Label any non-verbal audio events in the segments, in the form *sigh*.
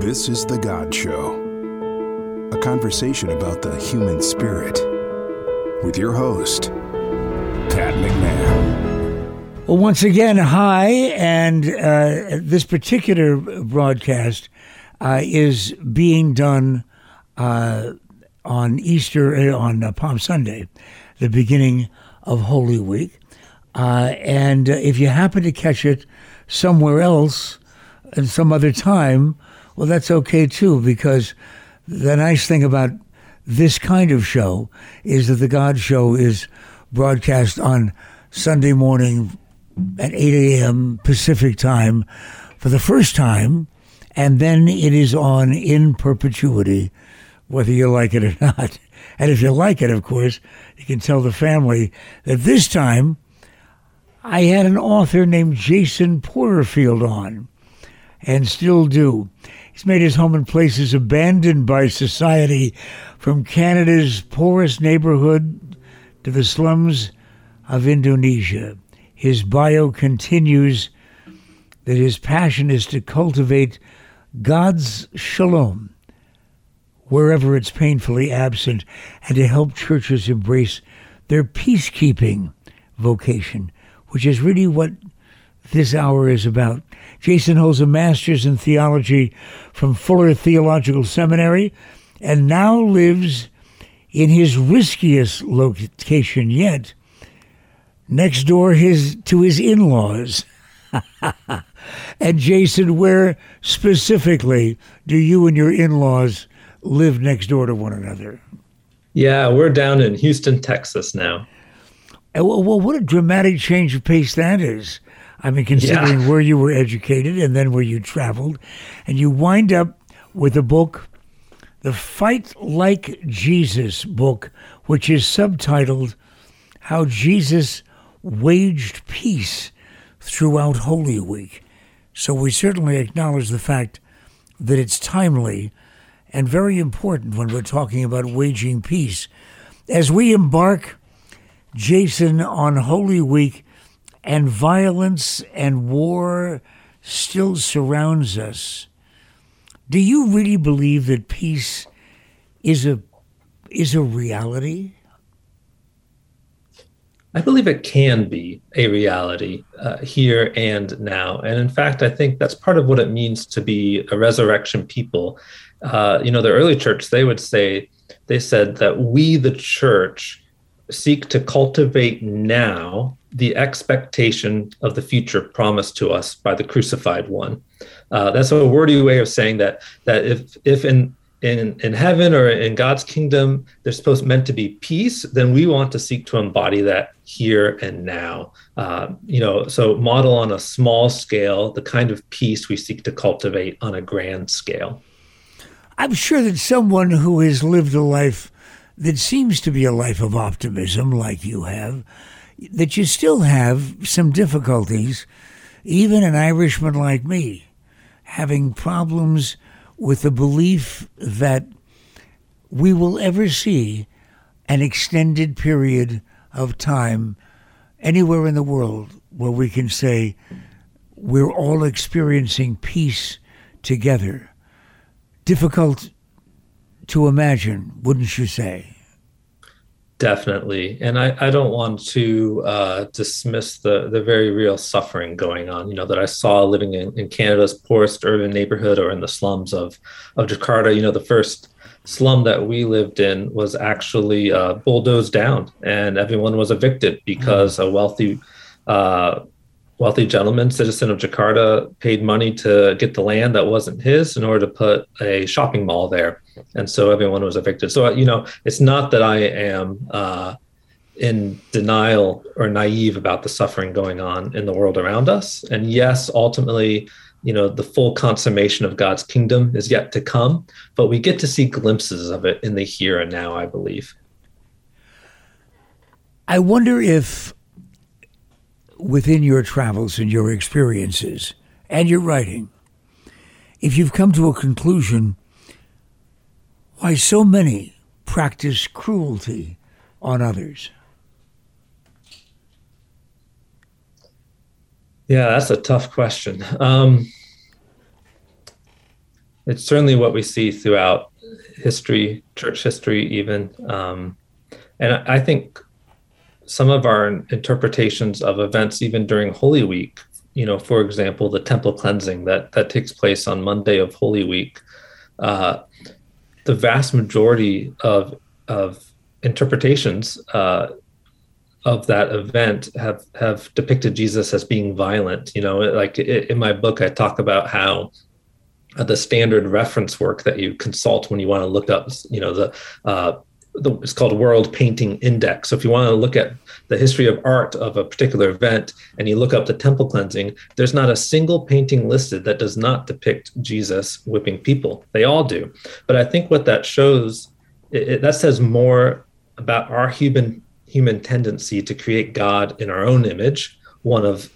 This is The God Show, a conversation about the human spirit with your host, Pat McMahon. Well, once again, hi, and uh, this particular broadcast uh, is being done uh, on Easter, uh, on uh, Palm Sunday, the beginning of Holy Week. Uh, and if you happen to catch it somewhere else at some other time, well, that's okay too, because the nice thing about this kind of show is that the God Show is broadcast on Sunday morning at 8 a.m. Pacific time for the first time, and then it is on in perpetuity, whether you like it or *laughs* not. And if you like it, of course, you can tell the family that this time I had an author named Jason Porterfield on, and still do. He's made his home in places abandoned by society, from Canada's poorest neighborhood to the slums of Indonesia. His bio continues that his passion is to cultivate God's shalom wherever it's painfully absent and to help churches embrace their peacekeeping vocation, which is really what this hour is about. Jason holds a master's in theology from Fuller Theological Seminary and now lives in his riskiest location yet, next door his to his in-laws. *laughs* and Jason, where specifically do you and your in-laws live next door to one another? Yeah, we're down in Houston, Texas now. Well, what a dramatic change of pace that is. I mean, considering yeah. where you were educated and then where you traveled, and you wind up with a book, the Fight Like Jesus book, which is subtitled How Jesus Waged Peace Throughout Holy Week. So we certainly acknowledge the fact that it's timely and very important when we're talking about waging peace. As we embark, Jason, on Holy Week, and violence and war still surrounds us. Do you really believe that peace is a is a reality? I believe it can be a reality uh, here and now. And in fact, I think that's part of what it means to be a resurrection people. Uh, you know, the early church, they would say, they said that we, the church, seek to cultivate now the expectation of the future promised to us by the crucified one. Uh, that's a wordy way of saying that that if if in in in heaven or in God's kingdom there's supposed meant to be peace, then we want to seek to embody that here and now. Uh, you know, so model on a small scale the kind of peace we seek to cultivate on a grand scale. I'm sure that someone who has lived a life that seems to be a life of optimism, like you have, that you still have some difficulties, even an Irishman like me, having problems with the belief that we will ever see an extended period of time anywhere in the world where we can say we're all experiencing peace together. Difficult to imagine, wouldn't you say? Definitely, and I, I don't want to uh, dismiss the the very real suffering going on. You know that I saw living in, in Canada's poorest urban neighborhood or in the slums of of Jakarta. You know the first slum that we lived in was actually uh, bulldozed down, and everyone was evicted because mm. a wealthy uh, wealthy gentleman, citizen of Jakarta, paid money to get the land that wasn't his in order to put a shopping mall there. And so everyone was evicted. So, you know, it's not that I am uh, in denial or naive about the suffering going on in the world around us. And yes, ultimately, you know, the full consummation of God's kingdom is yet to come, but we get to see glimpses of it in the here and now, I believe. I wonder if within your travels and your experiences and your writing, if you've come to a conclusion why so many practice cruelty on others. Yeah, that's a tough question. Um, it's certainly what we see throughout history, church history, even. Um, and I think some of our interpretations of events, even during Holy Week, you know, for example, the temple cleansing that that takes place on Monday of Holy Week, uh, the vast majority of of interpretations uh, of that event have have depicted Jesus as being violent. You know, like in my book, I talk about how the standard reference work that you consult when you want to look up, you know, the uh, the, it's called World Painting Index. So if you want to look at the history of art of a particular event and you look up the temple cleansing, there's not a single painting listed that does not depict Jesus whipping people. They all do. But I think what that shows, it, it, that says more about our human human tendency to create God in our own image, one of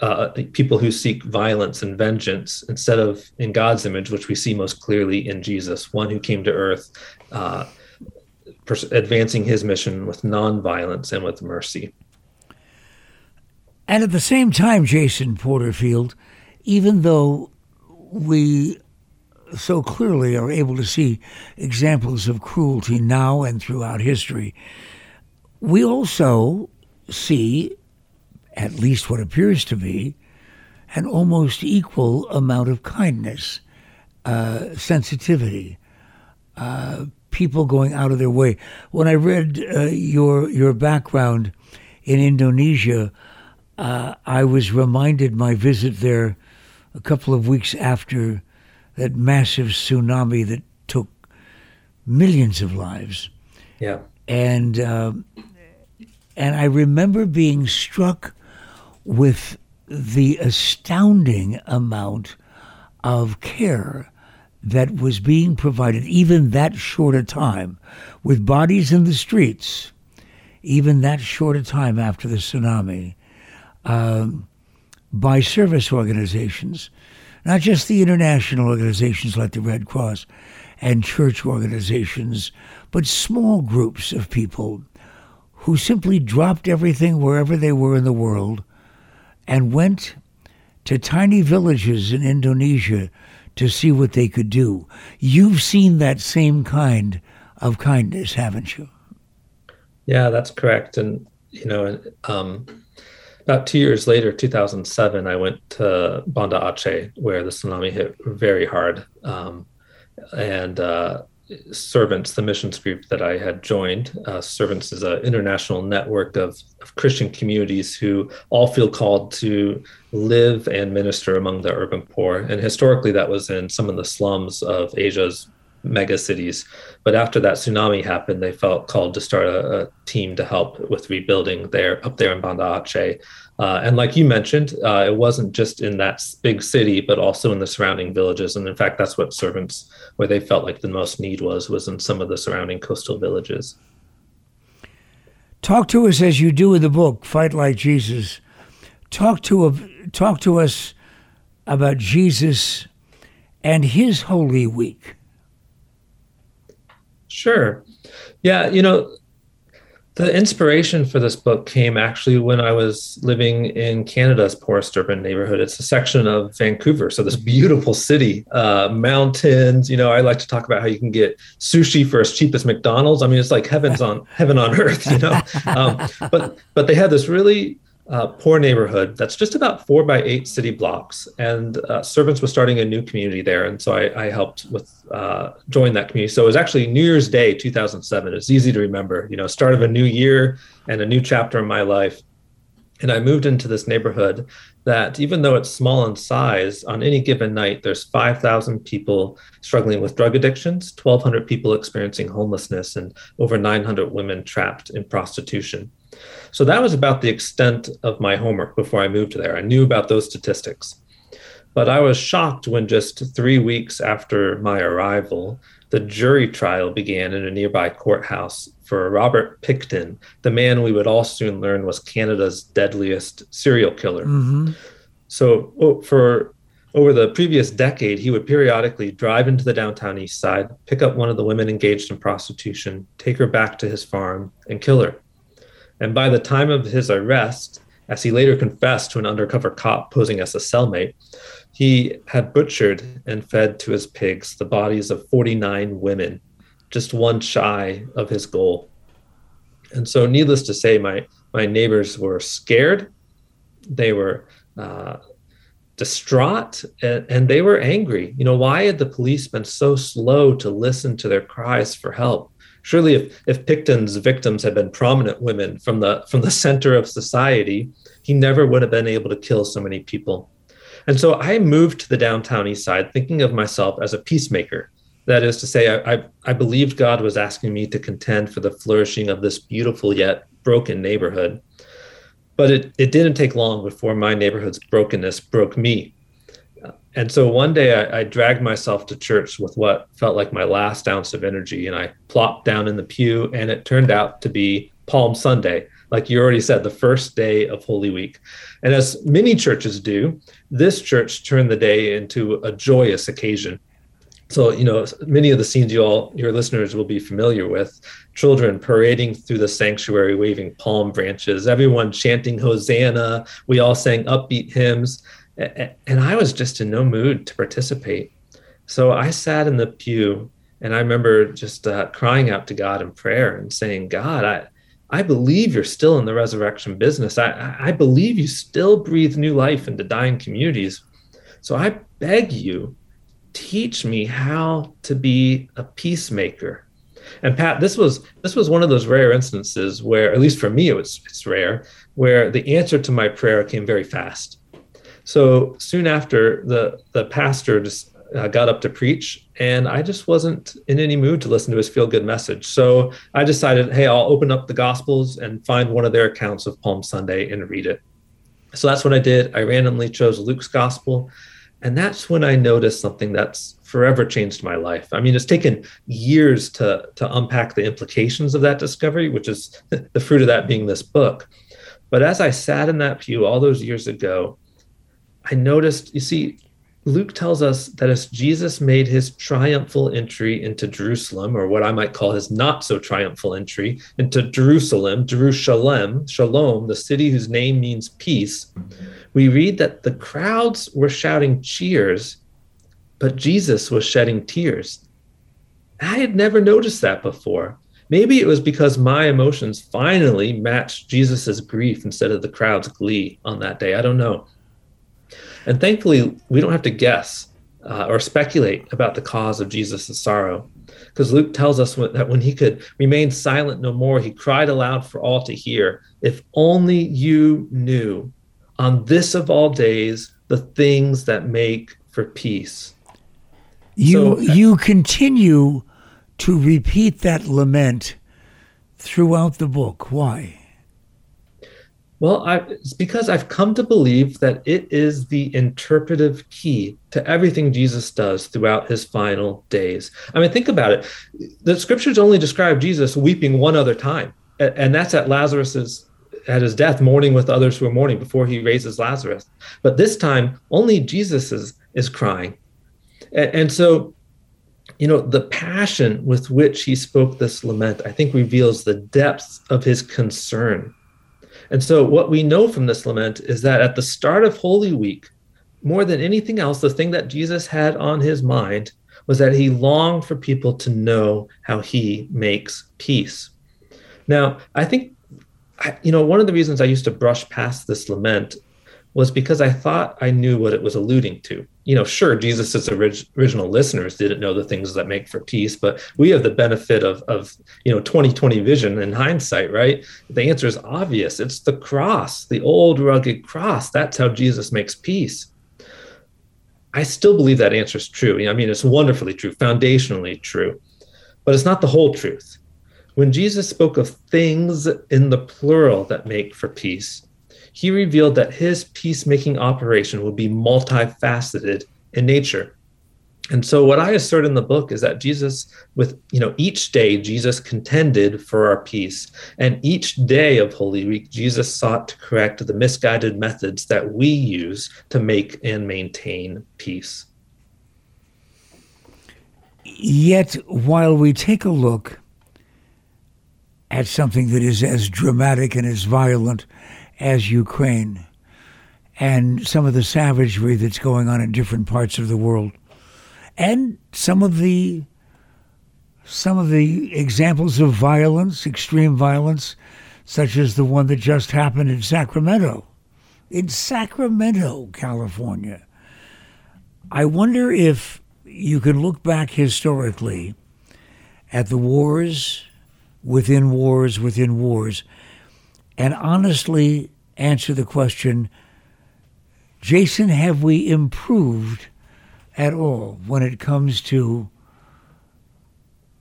uh, people who seek violence and vengeance instead of in God's image, which we see most clearly in Jesus, one who came to earth. Uh, advancing his mission with nonviolence and with mercy. And at the same time, Jason Porterfield, even though we so clearly are able to see examples of cruelty now and throughout history, we also see, at least what appears to be, an almost equal amount of kindness, uh, sensitivity, uh, people going out of their way. When I read uh, your your background in Indonesia, uh, I was reminded my visit there a couple of weeks after that massive tsunami that took millions of lives. Yeah, and uh, and I remember being struck with the astounding amount of care that was being provided, even that short a time, with bodies in the streets, even that short a time after the tsunami, um, by service organizations, not just the international organizations like the Red Cross and church organizations, but small groups of people who simply dropped everything wherever they were in the world and went to tiny villages in Indonesia to see what they could do. You've seen that same kind of kindness, haven't you? Yeah, that's correct. And, you know, um, about two years later, 2007, I went to Banda Aceh, where the tsunami hit very hard. Um, and uh, Servants, the missions group that I had joined. Uh, Servants is an international network of, of, Christian communities who all feel called to live and minister among the urban poor. And historically, that was in some of the slums of Asia's mega cities. But after that tsunami happened, they felt called to start a, a team to help with rebuilding there up there in Banda Aceh. Uh, and like you mentioned, uh, it wasn't just in that big city, but also in the surrounding villages. And in fact, that's what servants, where they felt like the most need was, was in some of the surrounding coastal villages. Talk to us as you do in the book, Fight Like Jesus. Talk to a, talk to us about Jesus and his Holy Week. Sure. Yeah, you know, the inspiration for this book came actually when I was living in Canada's poorest urban neighborhood. It's a section of Vancouver, so this beautiful city, uh, mountains. You know, I like to talk about how you can get sushi for as cheap as McDonald's. I mean, it's like heaven's on heaven on earth. You know, *laughs* um, but but they had this really uh, poor neighborhood that's just about four by eight city blocks. And uh, Servants was starting a new community there. And so I, I helped with uh, join that community. So it was actually New Year's Day, 2007. It's easy to remember, you know, start of a new year and a new chapter in my life. And I moved into this neighborhood that, even though it's small in size, on any given night, there's 5,000 people struggling with drug addictions, 1,200 people experiencing homelessness, and over 900 women trapped in prostitution. So that was about the extent of my homework before I moved there. I knew about those statistics. But I was shocked when just three weeks after my arrival, the jury trial began in a nearby courthouse for Robert Pickton, the man we would all soon learn was Canada's deadliest serial killer. Mm-hmm. So, for over the previous decade, he would periodically drive into the downtown east side, pick up one of the women engaged in prostitution, take her back to his farm, and kill her. And by the time of his arrest, as he later confessed to an undercover cop posing as a cellmate, he had butchered and fed to his pigs the bodies of 49 women, just one shy of his goal. And so, needless to say, my, my neighbors were scared. They were uh, distraught and, and they were angry. You know, why had the police been so slow to listen to their cries for help? Surely, if, if Pickton's victims had been prominent women from the from the center of society, he never would have been able to kill so many people. And so I moved to the downtown east side thinking of myself as a peacemaker. That is to say, I, I, I believed God was asking me to contend for the flourishing of this beautiful yet broken neighborhood. But it, it didn't take long before my neighborhood's brokenness broke me. And so one day I, I, dragged myself to church with what felt like my last ounce of energy, and I plopped down in the pew, and it turned out to be Palm Sunday, like you already said, the first day of Holy Week. And as many churches do, this church turned the day into a joyous occasion. So, you know, many of the scenes you all, your listeners will be familiar with children parading through the sanctuary, waving palm branches, everyone chanting Hosanna. We all sang upbeat hymns. And I was just in no mood to participate. So I sat in the pew and I remember just uh, crying out to God in prayer and saying, God, I, I believe you're still in the resurrection business. I, I believe you still breathe new life into dying communities. So I beg you, teach me how to be a peacemaker. And Pat, this was this was one of those rare instances where, at least for me, it was it's rare, where the answer to my prayer came very fast. So soon after, the the pastor just uh, got up to preach, and I just wasn't in any mood to listen to his feel good message. So I decided, hey, I'll open up the Gospels and find one of their accounts of Palm Sunday and read it. So that's what I did. I randomly chose Luke's Gospel. And that's when I noticed something that's forever changed my life. I mean, it's taken years to, to unpack the implications of that discovery, which is *laughs* the fruit of that being this book. But as I sat in that pew all those years ago, I noticed, you see, Luke tells us that as Jesus made his triumphal entry into Jerusalem, or what I might call his not so triumphal entry into Jerusalem, Jerusalem, Shalom, the city whose name means peace, we read that the crowds were shouting cheers, but Jesus was shedding tears. I had never noticed that before. Maybe it was because my emotions finally matched Jesus's grief instead of the crowd's glee on that day. I don't know. And thankfully, we don't have to guess uh, or speculate about the cause of Jesus' sorrow. Because Luke tells us that when he could remain silent no more, he cried aloud for all to hear, If only you knew on this of all days the things that make for peace. You, so, you continue to repeat that lament throughout the book. Why? Well, I, it's because I've come to believe that it is the interpretive key to everything Jesus does throughout his final days. I mean, think about it. The scriptures only describe Jesus weeping one other time, and that's at Lazarus's at his death, mourning with others who are mourning before he raises Lazarus. But this time, only Jesus is is crying, and, and so you know the passion with which he spoke this lament i think reveals the depth of his concern and so, what we know from this lament is that at the start of Holy Week, more than anything else, the thing that Jesus had on his mind was that he longed for people to know how he makes peace. Now, I think, you know, one of the reasons I used to brush past this lament was because I thought I knew what it was alluding to. You know, sure, Jesus's orig- original listeners didn't know the things that make for peace, but we have the benefit of, of, you know, 2020 vision in hindsight, right? The answer is obvious. It's the cross, the old rugged cross. That's how Jesus makes peace. I still believe that answer is true. I mean, it's wonderfully true, foundationally true, but it's not the whole truth. When Jesus spoke of things in the plural that make for peace, he revealed that his peacemaking operation would be multifaceted in nature. And so what I assert in the book is that Jesus with you know each day Jesus contended for our peace and each day of Holy Week Jesus sought to correct the misguided methods that we use to make and maintain peace. Yet while we take a look at something that is as dramatic and as violent as Ukraine and some of the savagery that's going on in different parts of the world, and some of the some of the examples of violence, extreme violence, such as the one that just happened in Sacramento. In Sacramento, California. I wonder if you can look back historically at the wars within wars within wars and honestly answer the question Jason, have we improved at all when it comes to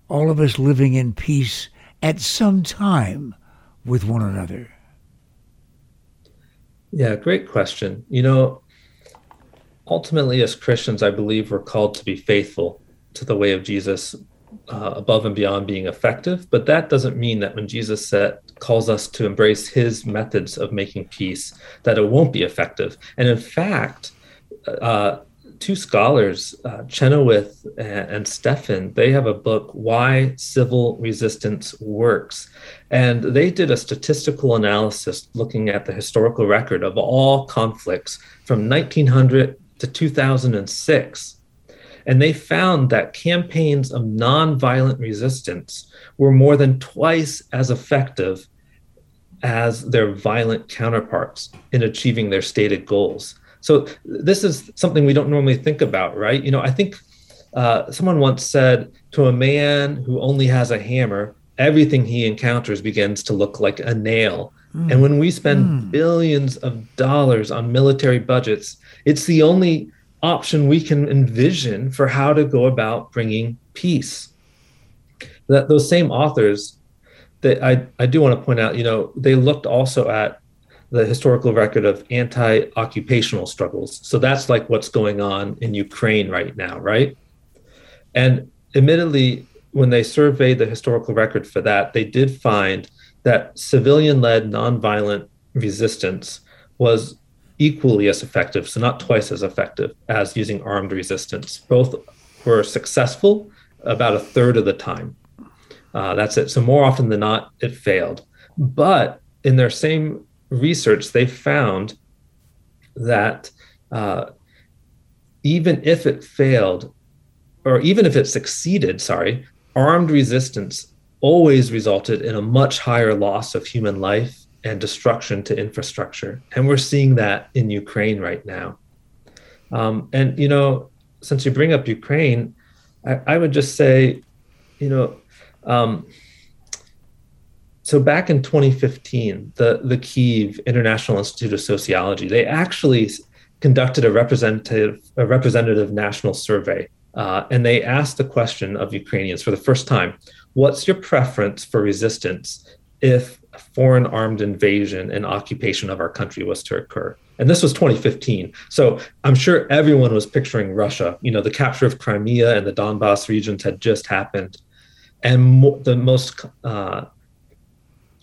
all of us living in peace at some time with one another? Yeah, great question. You know, ultimately, as Christians, I believe we're called to be faithful to the way of Jesus uh, above and beyond being effective. But that doesn't mean that when Jesus said, calls us to embrace his methods of making peace, that it won't be effective. And in fact, uh, two scholars, uh, Chenoweth and, and Stephan, they have a book, Why Civil Resistance Works. And they did a statistical analysis looking at the historical record of all conflicts from 1900 to 2006. And they found that campaigns of nonviolent resistance were more than twice as effective as their violent counterparts in achieving their stated goals. So this is something we don't normally think about, right? You know, I think uh, someone once said to a man who only has a hammer, everything he encounters begins to look like a nail. Mm. And when we spend mm. billions of dollars on military budgets, it's the only option we can envision for how to go about bringing peace. That those same authors, that I, I do want to point out, you know, they looked also at the historical record of anti occupational struggles. So that's like what's going on in Ukraine right now, right? And admittedly, when they surveyed the historical record for that, they did find that civilian led nonviolent resistance was equally as effective, so not twice as effective as using armed resistance. Both were successful about a third of the time. Uh, that's it. So more often than not, it failed. But in their same research, they found that uh, even if it failed, or even if it succeeded, sorry, armed resistance always resulted in a much higher loss of human life and destruction to infrastructure. And we're seeing that in Ukraine right now. Um, and, you know, since you bring up Ukraine, I, I would just say, you know, um, so back in 2015, the, the Kiev International Institute of Sociology, they actually conducted a representative, a representative national survey. Uh, and they asked the question of Ukrainians for the first time, what's your preference for resistance if a foreign armed invasion and occupation of our country was to occur? And this was 2015. So I'm sure everyone was picturing Russia. You know, the capture of Crimea and the Donbass regions had just happened. And mo- the most uh,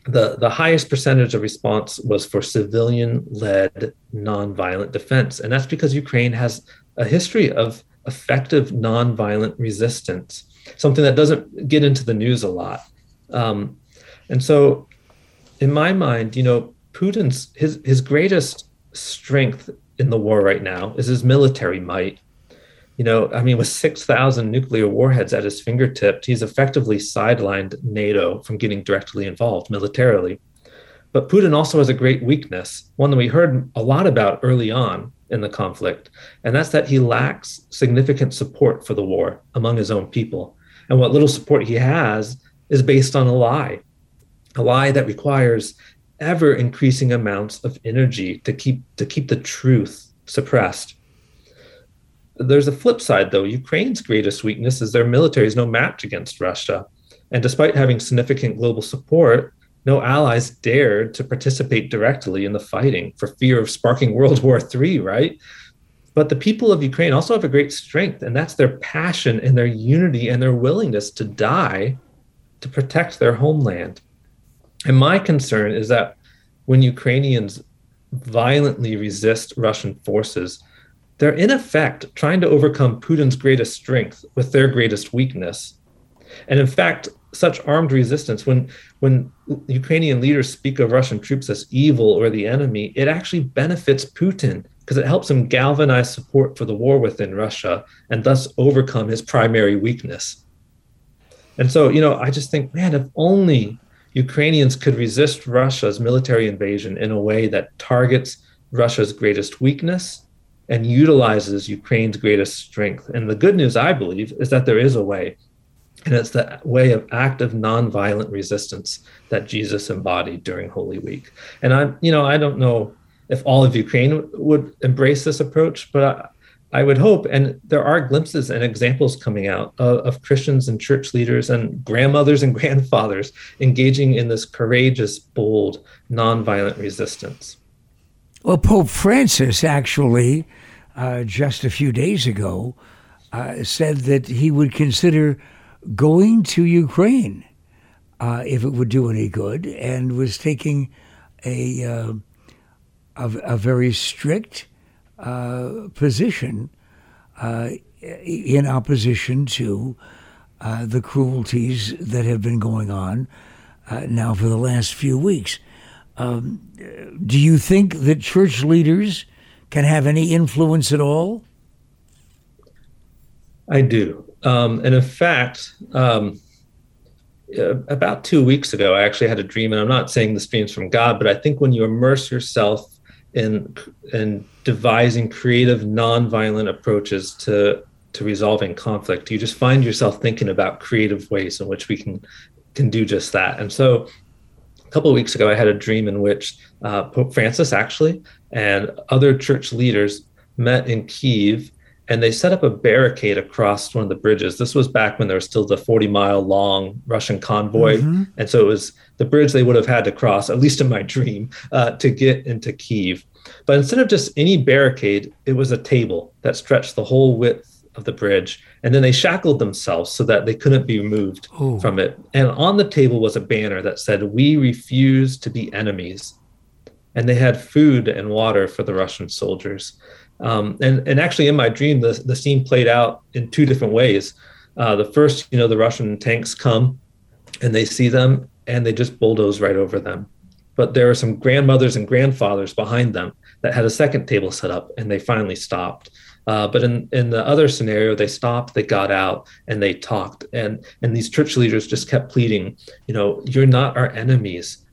the, the highest percentage of response was for civilian led nonviolent defense. And that's because Ukraine has a history of effective nonviolent resistance, something that doesn't get into the news a lot. Um, and so, in my mind, you know, Putin's his his greatest strength in the war right now is his military might you know, I mean, with 6,000 nuclear warheads at his fingertips, he's effectively sidelined NATO from getting directly involved militarily. But Putin also has a great weakness, one that we heard a lot about early on in the conflict, and that's that he lacks significant support for the war among his own people. And what little support he has is based on a lie, a lie that requires ever increasing amounts of energy to keep to keep the truth suppressed there's a flip side, though. Ukraine's greatest weakness is their military is no match against Russia. And despite having significant global support, no allies dared to participate directly in the fighting for fear of sparking World *laughs* War III, right? But the people of Ukraine also have a great strength, and that's their passion and their unity and their willingness to die to protect their homeland. And my concern is that when Ukrainians violently resist Russian forces, they're in effect trying to overcome Putin's greatest strength with their greatest weakness. And in fact, such armed resistance when when Ukrainian leaders speak of Russian troops as evil or the enemy, it actually benefits Putin because it helps him galvanize support for the war within Russia and thus overcome his primary weakness. And so, you know, I just think, man, if only Ukrainians could resist Russia's military invasion in a way that targets Russia's greatest weakness and utilizes Ukraine's greatest strength. And the good news, I believe, is that there is a way. And it's the way of active nonviolent resistance that Jesus embodied during Holy Week. And I, you know, I don't know if all of Ukraine would embrace this approach, but I, would hope, and there are glimpses and examples coming out of, of, Christians and church leaders and grandmothers and *laughs* grandfathers engaging in this courageous, bold, nonviolent resistance. Well, Pope Francis actually, uh, just a few days ago, uh, said that he would consider going to Ukraine uh, if it would do any good, and was taking a uh, a, a very strict position uh, in opposition to uh, the cruelties that have been going on uh, now for the last few weeks. Um, do you think that church leaders can have any influence at all? I do. Um, and in fact, um, about two weeks ago, I actually had a dream, and I'm not saying this dream's from God, but I think when you immerse yourself in in devising creative nonviolent approaches to to resolving conflict. You just find yourself thinking about creative ways in which we can can do just that. And so a couple of weeks ago i had a dream in which uh, pope francis actually and other church leaders met in kiev and they set up a barricade across one of the bridges. This was back when there was still the 40 mile long Russian convoy. Mm-hmm. And so it was the bridge they would have had to cross, at least in my dream, uh, to get into Kiev. But instead of just any barricade, it was a table that stretched the whole width of the bridge. And then they shackled themselves so that they couldn't be removed Ooh. from it. And on the table was a banner that said, We refuse to be enemies. And they had food and water for the Russian soldiers. Um, and, and actually, in my dream, the, the scene played out in two different ways. Uh, the first, you know, the Russian tanks come and they see them and they just bulldoze right over them. But there are some grandmothers and grandfathers behind them that had a second table set up and they finally stopped. Uh, but in, in the other scenario, they stopped, they got out, and they talked. And, and these church leaders just kept pleading, you know, you're not our enemies.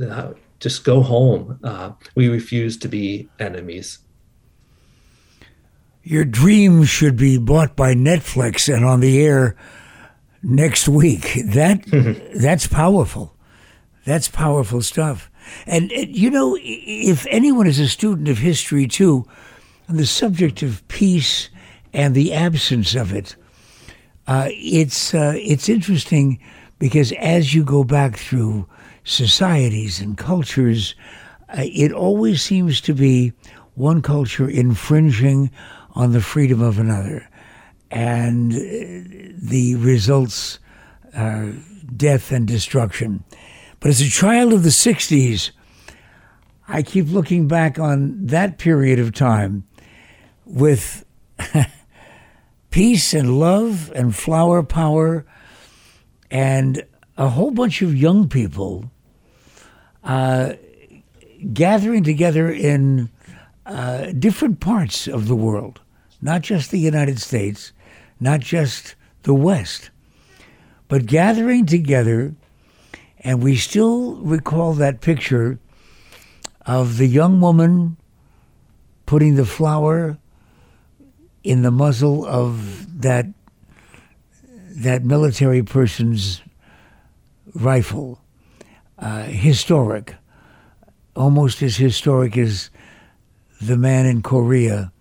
Uh, just go home. Uh, we refuse to be enemies. Your dream should be bought by Netflix and on the air next week. That *laughs* that's powerful. That's powerful stuff. And you know, if anyone is a student of history too, on the subject of peace and the absence of it, uh, it's uh, it's interesting because as you go back through societies and cultures, uh, it always seems to be one culture infringing on the freedom of another. And the results are death and destruction. But as a child of the 60s, I keep looking back on that period of time with *laughs* peace and love and flower power and a whole bunch of young people uh, gathering together in uh, different parts of the world, not just the United States, not just the West, but gathering together. And we still recall that picture of the young woman putting the flower in the muzzle of that that military person's rifle. Uh, historic, almost as historic as the man in Korea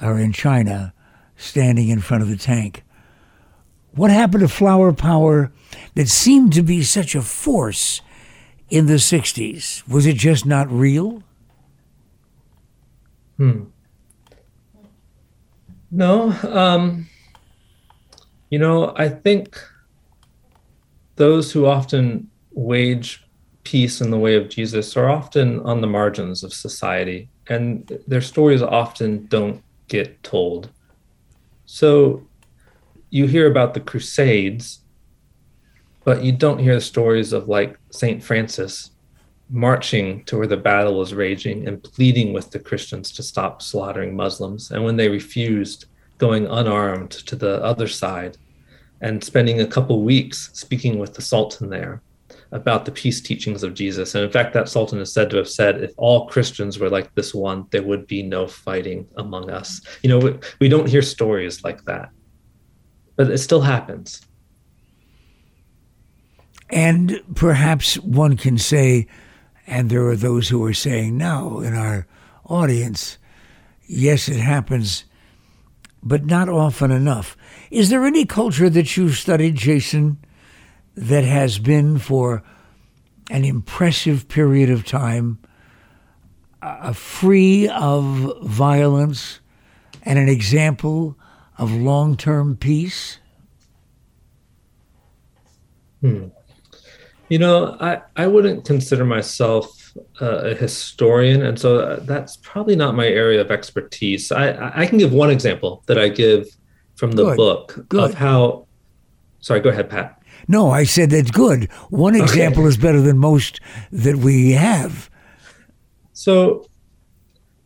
or in China standing in front of the tank. What happened to flower power that seemed to be such a force in the 60s? Was it just not real? Hmm. No. Um, you know, I think those who often wage peace in the way of Jesus are often on the margins of society and their stories often don't get told. So you hear about the Crusades, but you don't hear the stories of like St. Francis marching to where the battle was raging and pleading with the Christians to stop slaughtering Muslims. And when they refused, going unarmed to the other side and spending a couple weeks speaking with the Sultan there about the peace teachings of Jesus. And in fact, that Sultan is said to have said, if all Christians were like this one, there would be no fighting among us. You know, we, we don't hear stories like that, but it still happens. And perhaps one can say, and there are those who are saying now in our audience, yes, it happens, but not often enough. Is there any culture that you've studied, Jason, that has been for an impressive period of time uh, free of violence and an example of long term peace? Hmm. You know, I, I wouldn't consider myself uh, a historian, and so uh, that's probably not my area of expertise. I, I can give one example that I give from the Good. book Good. of how. Sorry, go ahead, Pat. No, I said that's good. One example is better than most that we have. So,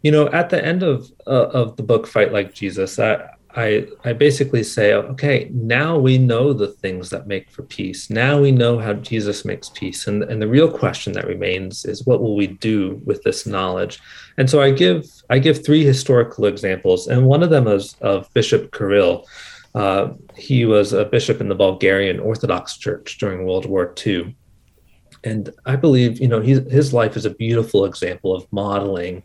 you know, at the end of uh, of the book, Fight Like Jesus, I, I I basically say, okay, now we know the things that make for peace. Now we know how Jesus makes peace, and and the real question that remains is, what will we do with this knowledge? And so I give I give three historical examples, and one of them is of Bishop Kirill. Uh, he was a bishop in the Bulgarian Orthodox Church during World War II. And I believe, you know, he, his life is a beautiful example of modeling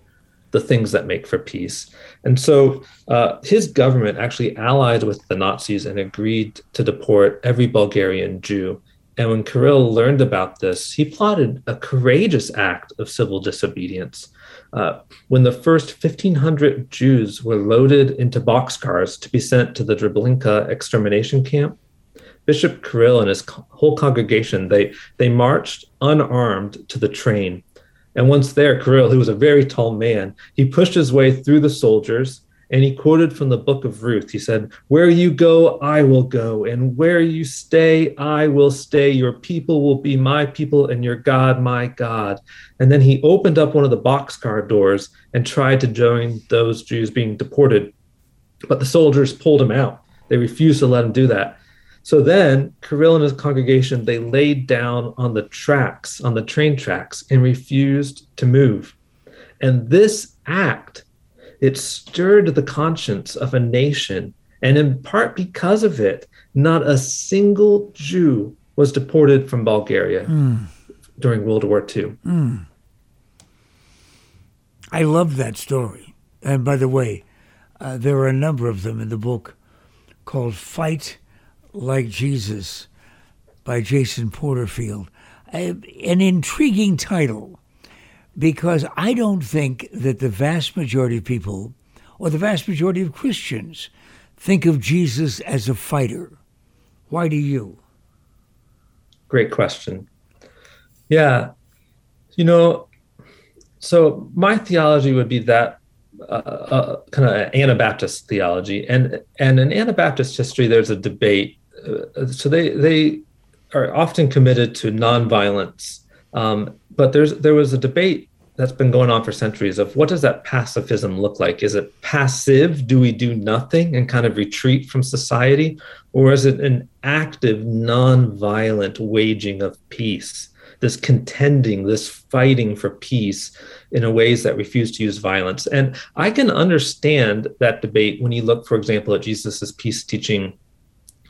the things that make for peace. And so uh, his government actually allied with the Nazis and agreed to deport every Bulgarian Jew. And when Kirill learned about this, he plotted a courageous act of civil disobedience. Uh, when the first 1,500 Jews were loaded into boxcars to be sent to the Treblinka extermination camp, Bishop Kirill and his co- whole congregation they they marched unarmed to the train, and once there, Kirill, who was a very tall man, he pushed his way through the soldiers and he quoted from the book of Ruth. He said, Where you go, I will go, and where you stay, I will stay. Your people will be my people, and your God, my God. And then he opened up one of the boxcar doors and tried to join those Jews being deported. But the soldiers pulled him out. They refused to let him do that. So then Kirill and his congregation, they laid down on the tracks, on the train tracks, and refused to move. And this act it stirred the conscience of a nation. And in part because of it, not a single Jew was deported from Bulgaria Mm. during World War II. Mm. I love that story. And by the way, uh, there are a number of them in the book called Fight Like Jesus by Jason Porterfield. Uh, an intriguing title because I don't think that the vast majority of people or the vast majority of Christians think of Jesus as a fighter. Why do you? Great question. Yeah. You know, so my theology would be that uh, uh, kind of Anabaptist theology, and and in Anabaptist history, there's a debate. Uh, so they they are often committed to nonviolence, um, but there's there was a debate that's been going on for centuries of what does that pacifism look like? Is it passive? Do we do nothing and kind of retreat from society, or is it an active, nonviolent waging of peace? this contending, this fighting for peace in ways that refuse to use violence. And I can understand that debate when you look, for example, at Jesus's peace teaching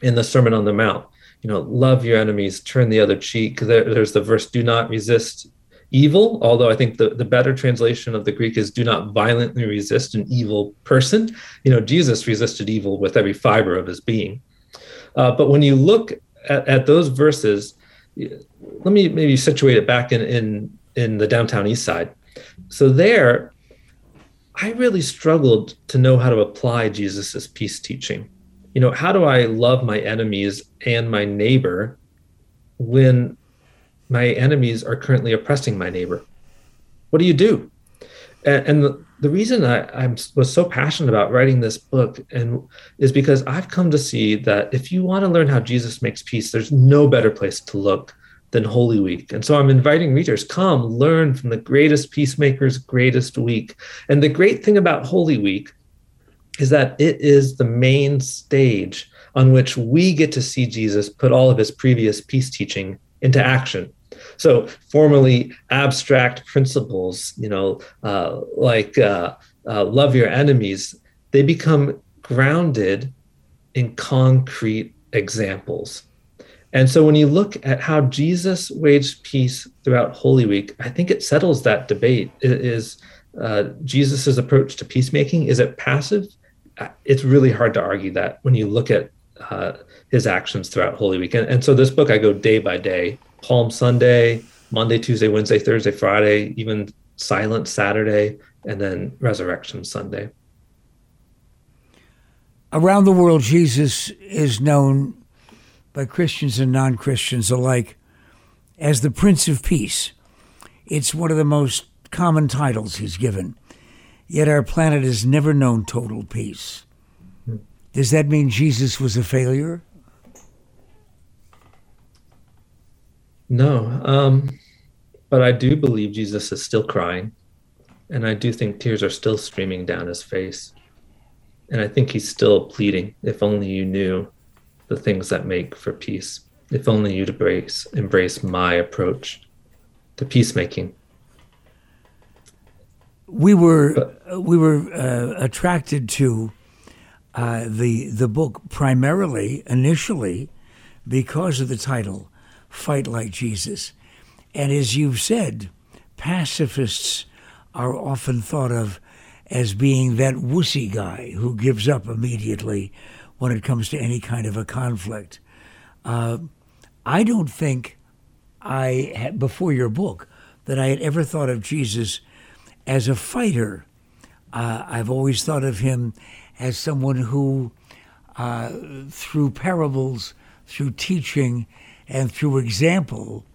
in the Sermon on the Mount. You know, love your enemies, turn the other cheek. There, there's the verse, do not resist evil, although I think the, the better translation of the Greek is do not violently resist an evil person. You know, Jesus resisted evil with every fiber of his being. Uh, but when you look at, at those verses, let me maybe situate it back in in in the downtown east side so there i really struggled to know how to apply jesus's peace teaching you know how do i love my enemies and my neighbor when my enemies are currently oppressing my neighbor what do you do and, and the, the reason I, I was so passionate about writing this book and is because I've come to see that if you want to learn how Jesus makes peace, there's no better place to look than Holy Week. And so I'm inviting readers, come learn from the greatest peacemaker's greatest week. And the great thing about Holy Week is that it is the main stage on which we get to see Jesus put all of his previous peace teaching into action. So, formally abstract principles, you know, uh, like uh, uh, love your enemies, they become grounded in concrete examples. And so, when you look at how Jesus waged peace throughout Holy Week, I think it settles that debate. Is uh, Jesus's approach to peacemaking is it passive? It's really hard to argue that when you look at uh, his actions throughout Holy Week. And, and so, this book I go day by day Palm Sunday, Monday, Tuesday, Wednesday, Thursday, Friday, even Silent Saturday, and then Resurrection Sunday. Around the world, Jesus is known by Christians and non Christians alike as the Prince of Peace. It's one of the most common titles he's given. Yet our planet has never known total peace. Does that mean Jesus was a failure? No, um, but I do believe Jesus is still crying, and I do think tears are still streaming down his face, and I think he's still pleading. If only you knew the things that make for peace. If only you'd embrace embrace my approach to peacemaking. We were we were uh, attracted to uh, the the book primarily initially because of the title fight like Jesus. And as you've said, pacifists are often thought of as being that wussy guy who gives up immediately when it comes to any kind of a conflict. Uh, I don't think I, had, before your book, that I had ever thought of Jesus as a fighter. Uh, I've always thought of him as someone who, uh, through parables, through teaching, and through example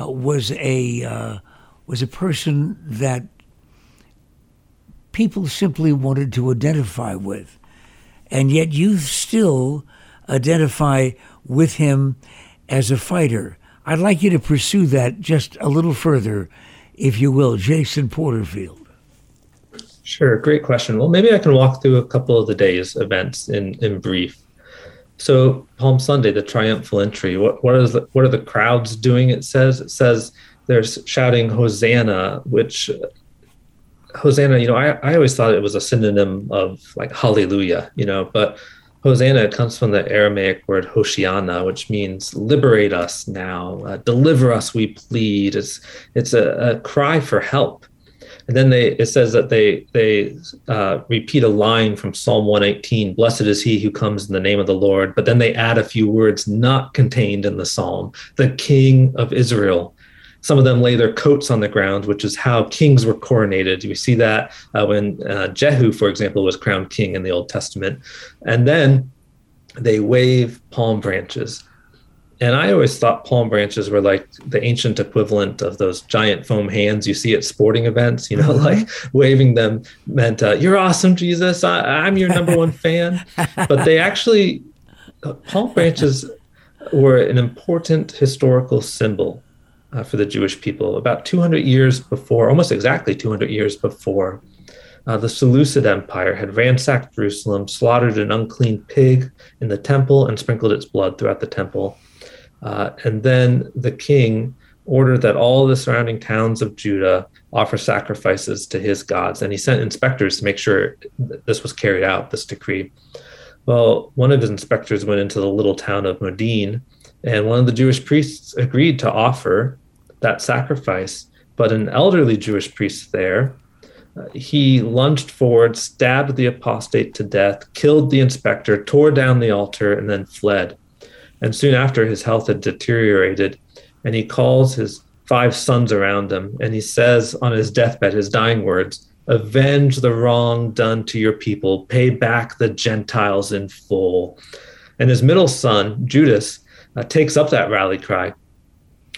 uh, was a uh, was a person that people simply wanted to identify with, and yet you still identify with him as a fighter. I'd like you to pursue that just a little further, if you will, Jason Porterfield. Sure, great question. Well, maybe I can walk through a couple of the day's events in, in brief. So Palm Sunday, the triumphal entry. What what is the, what are the crowds doing? It says it says they're shouting Hosanna, which Hosanna. You know, I I always thought it was a synonym of like Hallelujah. You know, but Hosanna comes from the Aramaic word Hoshiana, which means liberate us now, uh, deliver us, we plead. It's it's a, a cry for help and then they it says that they they uh, repeat a line from Psalm 118, "Blessed is he who comes in the name of the Lord." But then they add a few words not contained in the psalm: "The King of Israel." Some of them lay their coats on the ground, which is how kings were coronated. We see that uh, when uh, Jehu, for example, was crowned king in the Old Testament, and then they wave palm branches and I always thought palm branches were like the ancient equivalent of those giant foam hands you see at sporting events. You know, mm-hmm. like waving them meant uh, "You're awesome, Jesus. I, am your number one fan." *laughs* But they actually, uh, palm branches were an important historical symbol uh, for the Jewish people. About 200 years before, almost exactly 200 years before, uh, the Seleucid Empire had ransacked Jerusalem, slaughtered an unclean pig in the temple, and sprinkled its blood throughout the temple. Uh, and then the king ordered that all the surrounding towns of Judah offer sacrifices to his gods. And he sent inspectors to make sure this was carried out, this decree. Well, one of his inspectors went into the little town of Modin, and one of the Jewish priests agreed to offer that sacrifice. But an elderly Jewish priest there, uh, he lunged forward, stabbed the apostate to death, killed the inspector, tore down the altar, and then fled. And soon after, his health had deteriorated, and he calls his five sons around him, and he says on his deathbed, his dying words, Avenge the wrong done to your people, pay back the Gentiles in full. And his middle son, Judas, uh, takes up that rally cry,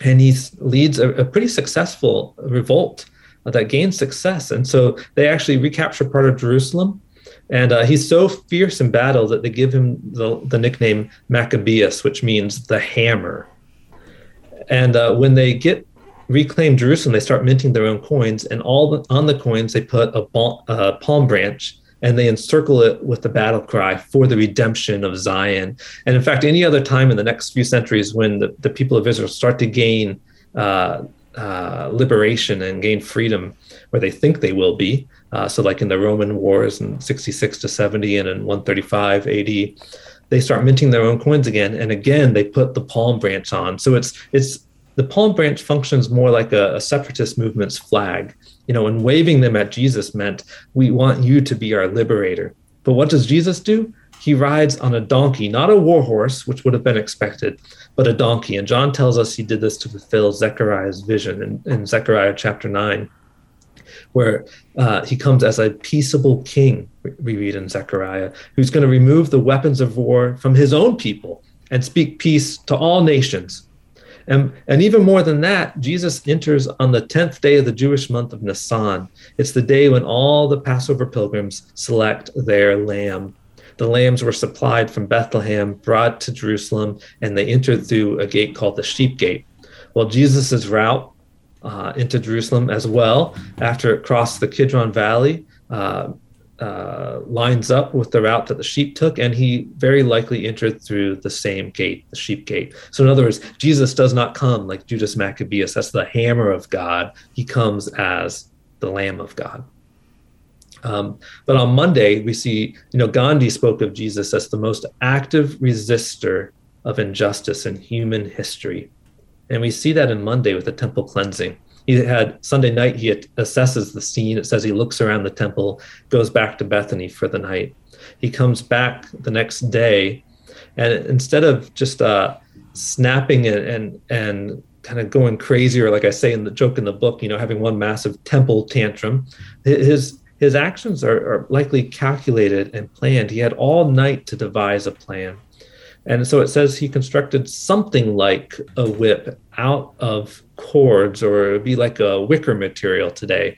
and he leads a, a pretty successful revolt that gains success. And so they actually recapture part of Jerusalem. And uh, he's so fierce in battle that they give him the, the nickname Maccabeus, which means the hammer. And uh, when they get reclaim Jerusalem, they start minting their own coins, and all the, on the coins they put a uh, palm branch and they encircle it with the battle cry for the redemption of Zion. And in fact, any other time in the next few centuries when the, the people of Israel start to gain uh, uh, liberation and gain freedom, where they think they will be, uh, so like in the Roman wars in 66 to 70 and in 135 AD, they start minting their own coins again, and again they put the palm branch on. So it's it's the palm branch functions more like a, a, separatist movement's flag. You know, and waving them at Jesus meant, we want you to be our liberator. But what does Jesus do? He rides on a donkey, not a war horse, which would have been expected, but a donkey. And John tells us he did this to fulfill Zechariah's vision in, in Zechariah chapter 9, where uh, he comes as a peaceable king, we read in Zechariah, who's going to remove the weapons of war from his own people and speak peace to all nations. And, and even more than that, Jesus enters on the 10th day of the Jewish month of Nisan. It's the day when all the Passover pilgrims select their lamb. The lambs were supplied from Bethlehem, brought to Jerusalem, and they entered through a gate called the Sheep Gate. Well, Jesus' route uh, into Jerusalem as well, after it crossed the Kidron Valley, uh, uh, lines up with the route that the sheep took, and he very likely entered through the same gate, the sheep gate. So, in other words, Jesus does not come like Judas Maccabeus, that's the hammer of God. He comes as the Lamb of God. Um, but on Monday, we see, you know, Gandhi spoke of Jesus as the most active resistor of injustice in human history. And we see that in Monday with the temple cleansing he had Sunday night, he assesses the scene. It says he looks around the temple, goes back to Bethany for the night. He comes back the next day, and instead of just uh, snapping and, and, and kind of going crazy, or like I say in the joke in the book, you know, having one massive temple tantrum, his his actions are, are likely calculated and planned. He had all night to devise a plan. And so it says he constructed something like a whip out of cords, or it would be like a wicker material today.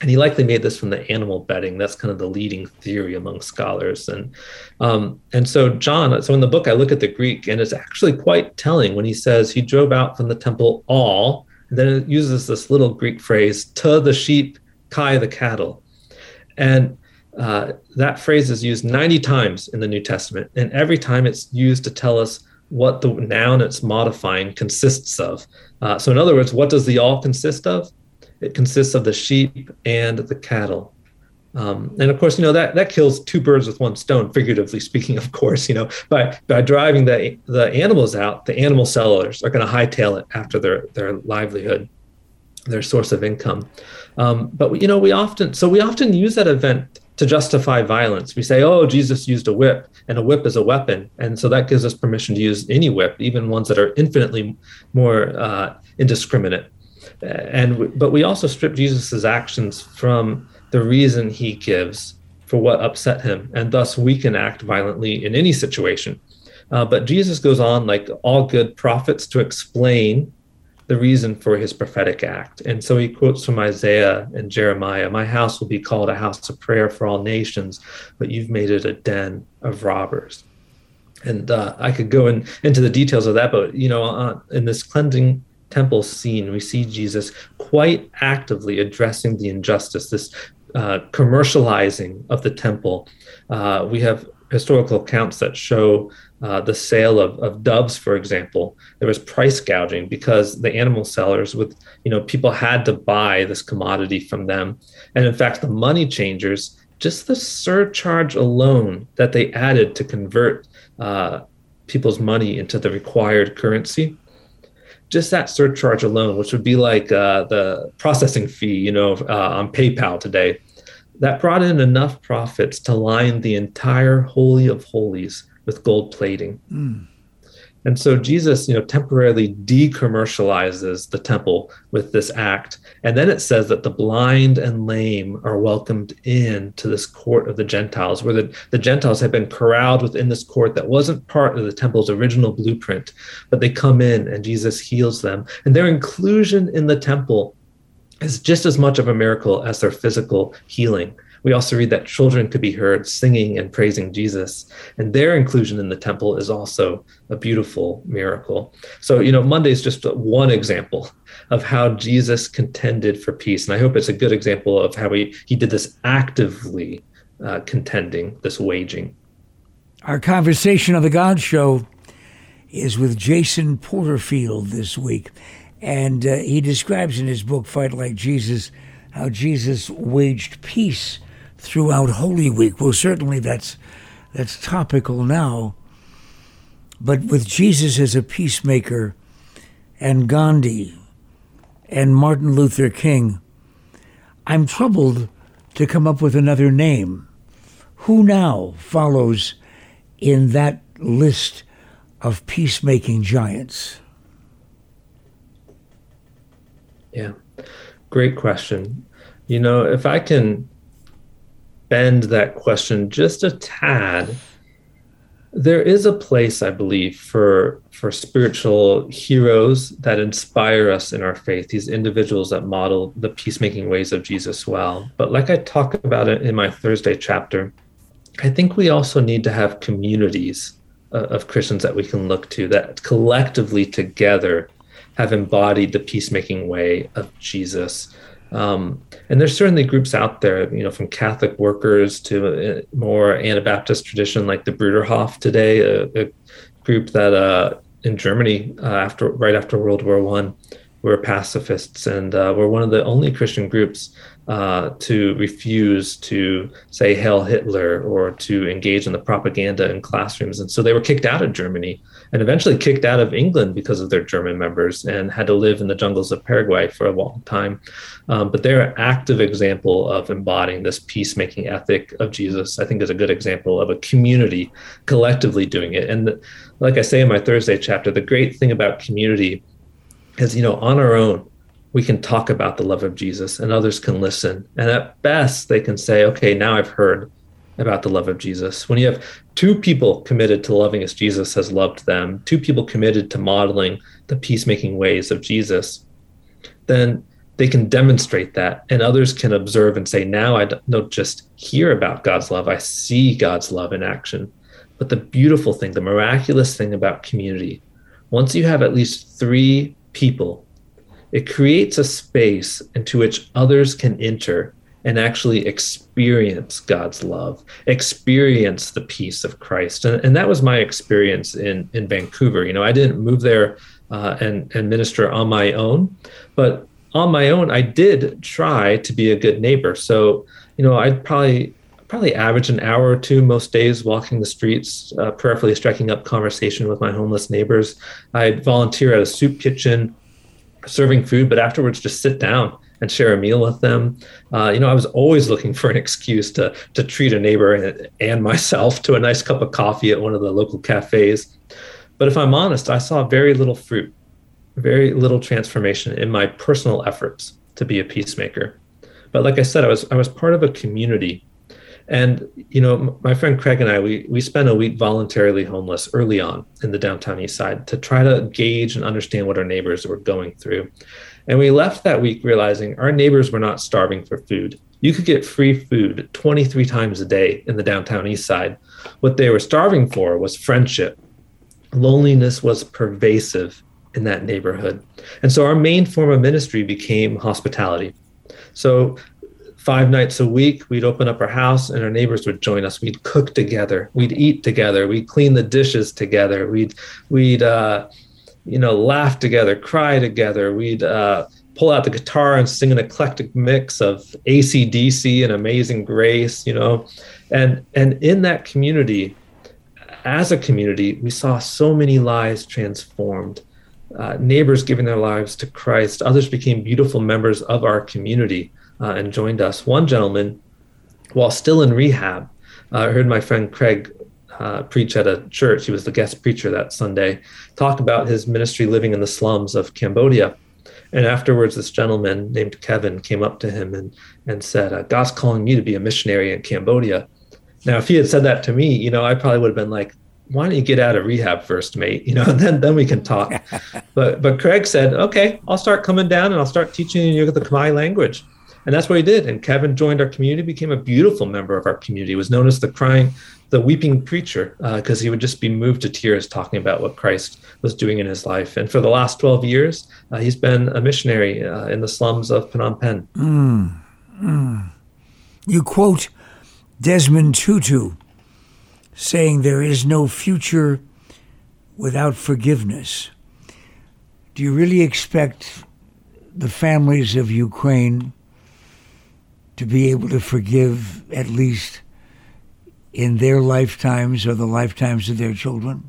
And he likely made this from the animal bedding. That's kind of the leading theory among scholars. And um, and so John, so in the book I look at the Greek, and it's actually quite telling when he says he drove out from the temple all. And then it uses this little Greek phrase, "to the sheep, kai the cattle," and uh, that phrase is used 90 times in the New Testament, and every time it's used to tell us what the noun it's modifying consists of. Uh, so, in other words, what does the all consist of? It consists of the sheep and the cattle. Um, and of course, you know that that kills two birds with one stone, figuratively speaking. *laughs* Of course, you know by by driving the the animals out, the animal sellers are going to hightail it after their their livelihood, their source of income. Um, but you know, we often so we often use that event to justify violence. We say, oh, Jesus used a whip, and a whip is a weapon. And so that gives us permission to use any whip, even ones that are infinitely more uh, indiscriminate. And but we also strip Jesus's actions from the reason he gives for what upset him, and thus we can act violently in any situation. Uh, but Jesus goes on, like all good prophets, to explain the reason for his prophetic act. And so he quotes from Isaiah and Jeremiah My house will be called a house of prayer for all nations, but you've made it a den of robbers. And uh, I could go in, into the details of that, but you know, uh, in this cleansing temple scene, we see Jesus quite actively addressing the injustice, this uh, commercializing of the temple. Uh, we have historical accounts that show uh, the sale of, of doves, for example, there was price gouging because the animal sellers, with you know, people had to buy this commodity from them, and in fact, the money changers, just the surcharge alone that they added to convert uh, people's money into the required currency, just that surcharge alone, which would be like uh, the processing fee, you know, uh, on PayPal today, that brought in enough profits to line the entire holy of holies with gold plating. Mm. And so Jesus, you know, temporarily decommercializes the temple with this act. And then it says that the blind and lame are welcomed in to this court of the Gentiles, where the, the Gentiles have been corralled within this court that wasn't part of the temple's original blueprint, but they come in and Jesus heals them. And their inclusion in the temple is just as much of a miracle as their physical healing. We also read that children could be heard singing and praising Jesus, and their inclusion in the temple is also a beautiful miracle. So, you know, Monday is just one example of how Jesus contended for peace, and I hope it's a good example of how he he did this actively uh, contending, this waging. Our conversation on the God Show is with Jason Porterfield this week. And uh, he describes in his book, Fight Like Jesus, how Jesus waged peace throughout Holy Week. Well, certainly that's, that's topical now. But with Jesus as a peacemaker and Gandhi and Martin Luther King, I'm troubled to come up with another name. Who now follows in that list of peacemaking giants? Yeah, great question. You know, if I can bend that question just a tad, there is a place, I believe, for for spiritual heroes that inspire us in our faith. These individuals that model the peacemaking ways of Jesus well. But like I talk about it in my Thursday chapter, I think we also need to have communities uh, of Christians that we can look to that collectively together have embodied the peacemaking way of Jesus. Um, and there's certainly groups out there, you know, from Catholic workers to uh, more Anabaptist tradition like the Bruderhof today, a, a group that uh, in Germany uh, after right after World War One were pacifists and uh, were one of the only Christian groups uh, to refuse to say Hail Hitler or to engage in the propaganda in classrooms. And so they were kicked out of Germany and eventually kicked out of England because of their German members and had to live in the jungles of Paraguay for a long time. Um, but they're an active example of embodying this peacemaking ethic of Jesus. I think is a good example of a community collectively doing it. And like I say in my Thursday chapter, the great thing about community is, you know, on our own, we can talk about the love of Jesus and others can listen. And at best, they can say, okay, now I've heard about the love of Jesus. When you have two people committed to loving as Jesus has loved them, two people committed to modeling the peacemaking ways of Jesus, then they can demonstrate that and others can observe and say, now I don't just hear about God's love, I see God's love in action. But the beautiful thing, the miraculous thing about community, once you have at least three people it creates a space into which others can enter and actually experience God's love, experience the peace of Christ. And, and that was my experience in, in Vancouver. You know, I didn't move there uh, and, and minister on my own, but on my own, I did try to be a good neighbor. So, you know, I'd probably probably average an hour or two most days walking the streets, uh, prayerfully striking up conversation with my homeless neighbors. I'd volunteer at a soup kitchen serving food, but afterwards just sit down and share a meal with them. Uh, you know, I was always looking for an excuse to to treat a neighbor and, and myself to a nice cup of coffee at one of the local cafes. But if I'm honest, I saw very little fruit, very little transformation in my personal efforts to be a peacemaker. But like I said, I was I was part of a community and you know, my friend Craig and I, we we spent a week voluntarily homeless early on in the downtown east side to try to gauge and understand what our neighbors were going through. And we left that week realizing our neighbors were not starving for food. You could get free food 23 times a day in the downtown east side. What they were starving for was friendship. Loneliness was pervasive in that neighborhood. And so our main form of ministry became hospitality. So five nights a week we'd open up our house and our neighbors would join us. We'd cook together. We'd eat together. We'd clean the dishes together. We'd we'd uh, you know laugh together cry together. We'd uh, pull out the guitar and sing an eclectic mix of acdc and amazing grace you know? And and in that community as a community we saw so many lives transformed. Uh, neighbors giving their lives to christ. Others became beautiful members of our community uh, and joined us. One gentleman, while still in rehab, uh, I heard my friend Craig uh, preach at a church. He was the guest preacher that Sunday, talk about his ministry living in the slums of Cambodia. And afterwards, this gentleman named Kevin came up to him and, and said, uh, God's calling me to be a missionary in Cambodia. Now, if he had said that to me, you know, I probably would have been like, why don't you get out of rehab first, mate? *laughs* You know, and then then we can talk. *laughs* but but Craig said, okay, I'll start coming down and I'll start teaching you the Khmer language. And that's what he did. And Kevin joined our community, became a beautiful member of our community, he was known as the crying, the weeping preacher, because uh, he would just be moved to tears talking about what Christ was doing in his life. And for the last 12 years, uh, he's been a missionary uh, in the slums of Phnom Penh. Mm, mm. You quote Desmond Tutu saying there is no future without forgiveness. Do you really expect the families of Ukraine to be able to forgive at least in their lifetimes or the lifetimes of their children?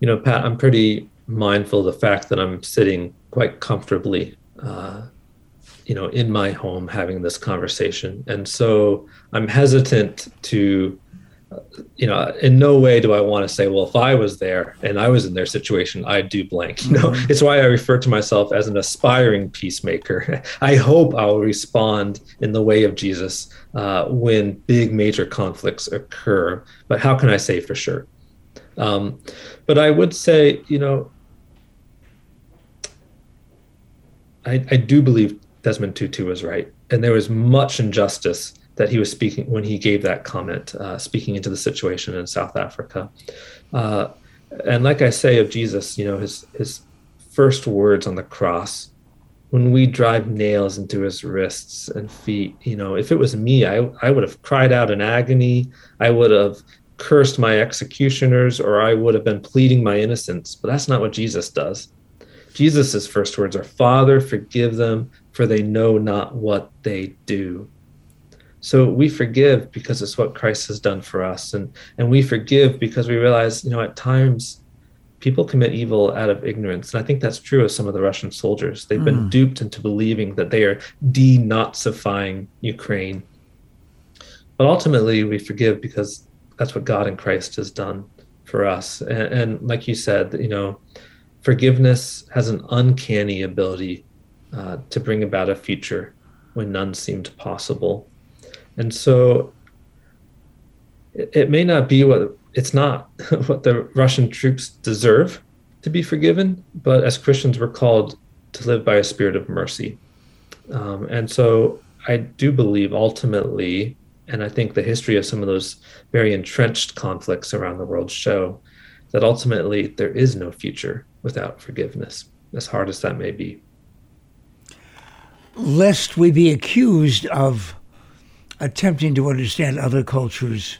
You know, Pat, I'm pretty mindful of the fact that I'm sitting quite comfortably, uh, you know, in my home having this conversation. And so I'm hesitant to you know, in no way do I want to say, well, if I was there and I was in their situation, I'd do blank. *laughs* You know, mm-hmm. it's why I refer to myself as an aspiring peacemaker. *laughs* I hope I'll respond in the way of Jesus uh, when big major conflicts occur. But how can I say for sure? Um, but I would say, you know, I, I do believe Desmond Tutu was right, and there was much injustice that he was speaking when he gave that comment, uh, speaking into the situation in South Africa. Uh, and like I say of Jesus, you know, his his first words on the cross, when we drive nails into his wrists and feet, you know, if it was me, I I would have cried out in agony. I would have cursed my executioners, or I would have been pleading my innocence. But that's not what Jesus does. Jesus' first words are, Father, forgive them, for they know not what they do. So we forgive because it's what Christ has done for us. And, and we forgive because we realize, you know, at times people commit evil out of ignorance. And I think that's true of some of the Russian soldiers. They've mm. been duped into believing that they are denazifying Ukraine. But ultimately, we forgive because that's what God in Christ has done for us. And, and like you said, you know, forgiveness has an uncanny ability uh, to bring about a future when none seemed possible. And so it, it may not be what it's not *laughs* what the Russian troops deserve to be forgiven, but as Christians, we're called to live by a spirit of mercy. Um, and so I do believe ultimately, and I think the history of some of those very entrenched conflicts around the world show that ultimately there is no future without forgiveness, as hard as that may be. Lest we be accused of attempting to understand other cultures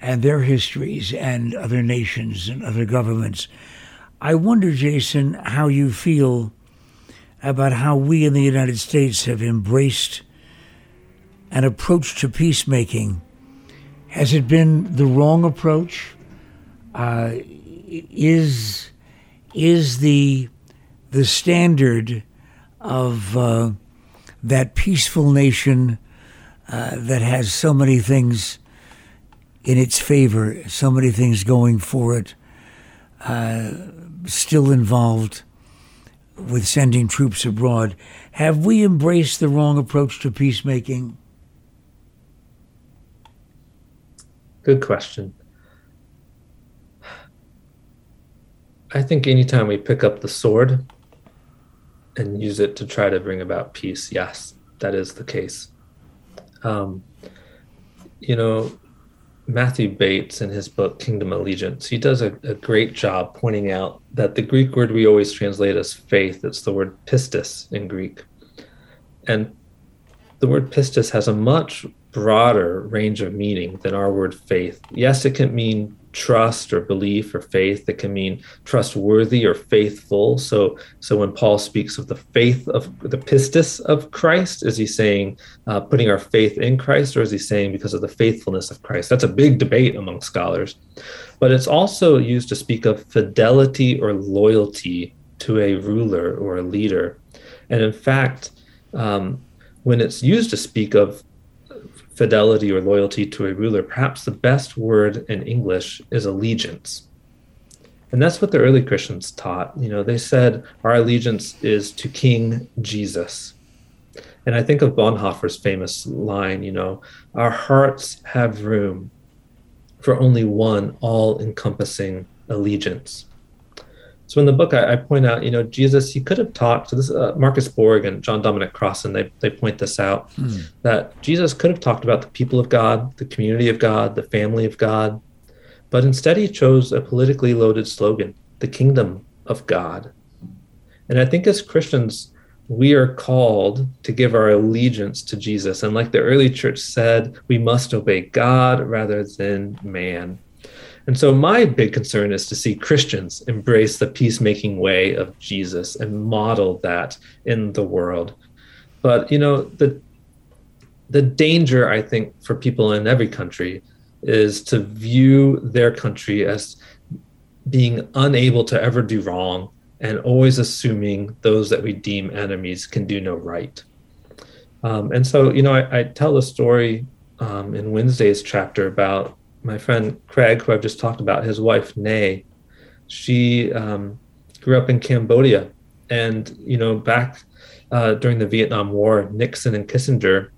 and their histories and other nations and other governments. I wonder, Jason, how you feel about how we in the United States have embraced an approach to peacemaking. Has it been the wrong approach? Uh, is is the the standard of uh, that peaceful nation uh, that has so many things in its favor, so many things going for it, uh, still involved with sending troops abroad. Have we embraced the wrong approach to peacemaking? Good question. I think anytime we pick up the sword and use it to try to bring about peace, yes, that is the case. Um, you know, Matthew Bates in his book Kingdom Allegiance, he does a, a, great job pointing out that the Greek word we always translate as faith, it's the word pistis in Greek. And the word pistis has a much broader range of meaning than our word faith. Yes, it can mean trust or belief or faith. It can mean trustworthy or faithful. So so when paul speaks of the faith of the pistis of christ is he saying uh, putting our faith in christ or is he saying because of the faithfulness of christ? That's a big debate among scholars. But it's also used to speak of fidelity or loyalty to a ruler or a leader. And in fact um, when it's used to speak of fidelity or loyalty to a ruler, perhaps the best word in English is allegiance. And that's what the early Christians taught. You know, they said our allegiance is to King Jesus. And I think of Bonhoeffer's famous line, you know, our hearts have room for only one all encompassing allegiance. So in the book, I, I, point out, you know, Jesus, he could have talked to this, uh, Marcus Borg and John Dominic Crossan, they, they point this out, hmm. that Jesus could have talked about the people of God, the community of God, the family of God, but instead he chose a politically loaded slogan, the kingdom of God. And I think as Christians, we are called to give our allegiance to Jesus. And like the early church said, we must obey God rather than man. And so, my big concern is to see Christians embrace the peacemaking way of Jesus and model that in the world. But, you know, the, the danger, I think, for people in every country is to view their country as being unable to ever do wrong and always assuming those that we deem enemies can do no right. Um, and so, you know, I, I tell a story um, in Wednesday's chapter about my friend Craig, who I've just talked about, his wife, Nay. She um, grew up in Cambodia. And, you know, back uh, during the Vietnam War, Nixon and Kissinger,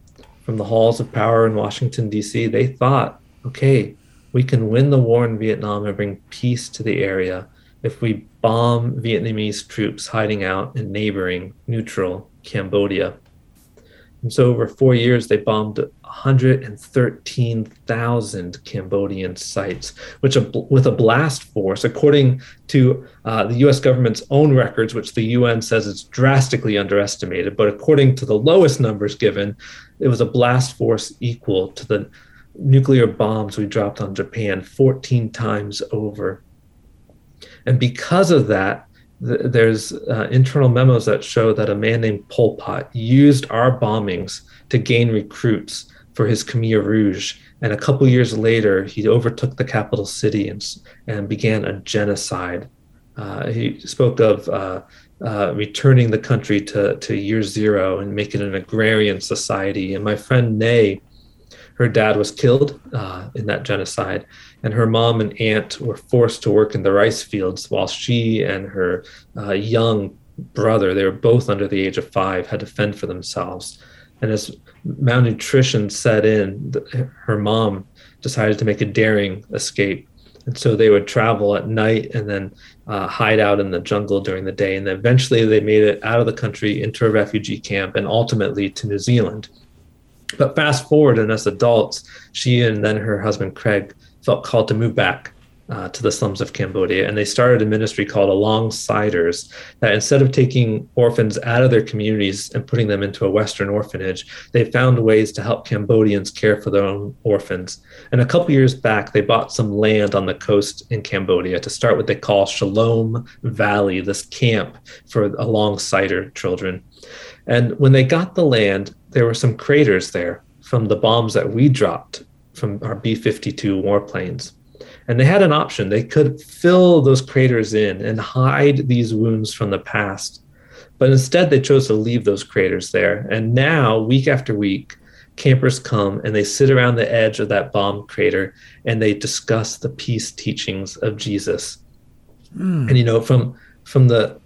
from the halls of power in Washington, D.C., they thought, okay, we can win the war in Vietnam and bring peace to the area if we bomb Vietnamese troops hiding out in neighboring neutral Cambodia. And so, over four years, they bombed 113,000 Cambodian sites, which with a blast force, according to uh, the U.S. government's own records, which the UN says is drastically underestimated, but according to the lowest numbers given, it was a blast force equal to the nuclear bombs we dropped on Japan 14 times over. And because of that, th- there's uh, internal memos that show that a man named Pol Pot used our bombings to gain recruits for his Khmer Rouge. And a couple years later, he overtook the capital city and, and began a genocide. Uh, he spoke of uh, uh, returning the country to, to year zero and making an agrarian society. And my friend Nay her dad was killed uh, in that genocide, and her mom and aunt were forced to work in the rice fields while she and her uh, young brother, they were both under the age of five, had to fend for themselves. And as malnutrition set in, her mom decided to make a daring escape. And so they would travel at night and then uh, hide out in the jungle during the day. And eventually they made it out of the country into a refugee camp and ultimately to New Zealand. But fast forward, and as adults, she and then her husband Craig felt called to move back uh, to the slums of Cambodia, and they started a ministry called Alongsiders. That instead of taking orphans out of their communities and putting them into a Western orphanage, they found ways to help Cambodians care for their own orphans. And a couple years back, they bought some land on the coast in Cambodia to start what they call Shalom Valley, this camp for Alongsider children. And when they got the land, there were some craters there from the bombs that we dropped from our B 52 warplanes. And they had an option. They could fill those craters in and hide these wounds from the past. But instead, they chose to leave those craters there. And now, week after week, campers come and they sit around the edge of that bomb crater and they discuss the peace teachings of Jesus. Mm. And you know, from from the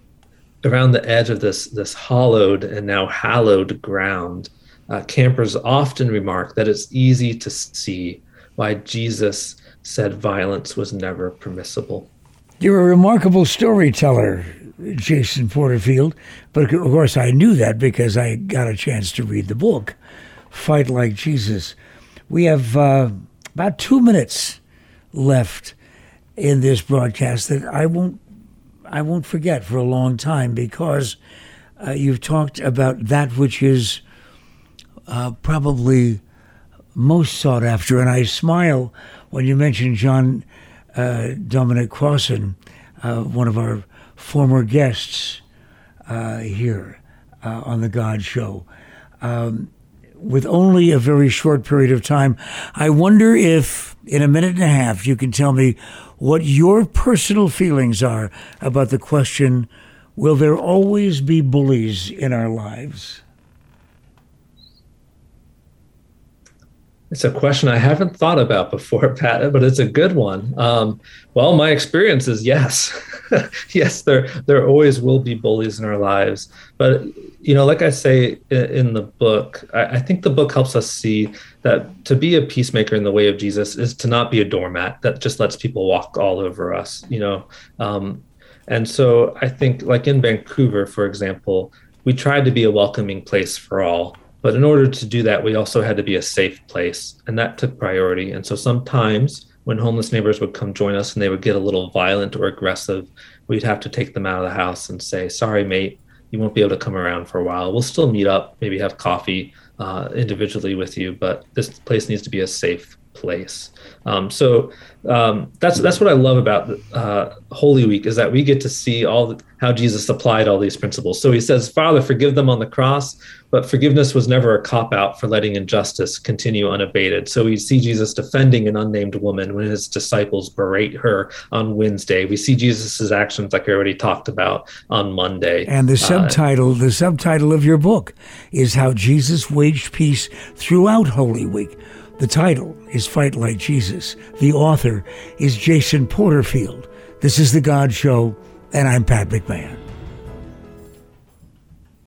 around the edge of this this hollowed and now hallowed ground, uh, campers often remark that it's easy to see why Jesus said violence was never permissible. You're a remarkable storyteller, Jason Porterfield. But of course, I knew that because I got a chance to read the book, Fight Like Jesus. We have uh, about two minutes left in this broadcast that I won't I won't forget for a long time because uh, you've talked about that which is uh, probably most sought after. And I smile when you mentioned John uh, Dominic Crossan, uh, one of our former guests uh, here uh, on the God Show. Um, with only a very short period of time, I wonder if in a minute and a half you can tell me what your personal feelings are about the question will there always be bullies in our lives? It's a question I haven't thought about before, *laughs* Pat, but it's a good one. Um, well, my experience is yes, *laughs* yes, there there always will be bullies in our lives, but you know, like I say in the book, I, I think the book helps us see that to be a peacemaker in the way of Jesus is to not be a doormat that just lets people walk all over us. You know, um, and so I think, like in Vancouver, for example, we tried to be a welcoming place for all but in order to do that, we also had to be a safe place, and that took priority. And so sometimes when homeless neighbors would come join us and they would get a little violent or aggressive, we'd have to take them out of the house and say, Sorry, mate, you won't be able to come around for a while. We'll still meet up, maybe have coffee uh, individually with you, but this place needs to be a safe place. Um, so um, that's that's what I love about uh, Holy Week is that we get to see all the, how Jesus applied all these principles. So he says, "Father, forgive them on the cross," but forgiveness was never a cop out for letting injustice continue unabated. So we see Jesus defending an unnamed woman when his disciples berate her on Wednesday. We see Jesus's actions, like I already talked about, on Monday. And the uh, subtitle, uh, the subtitle of your book, is how Jesus waged peace throughout Holy Week the title is Fight Like Jesus. The author is Jason Porterfield. This is The God Show, and I'm Pat McMahon.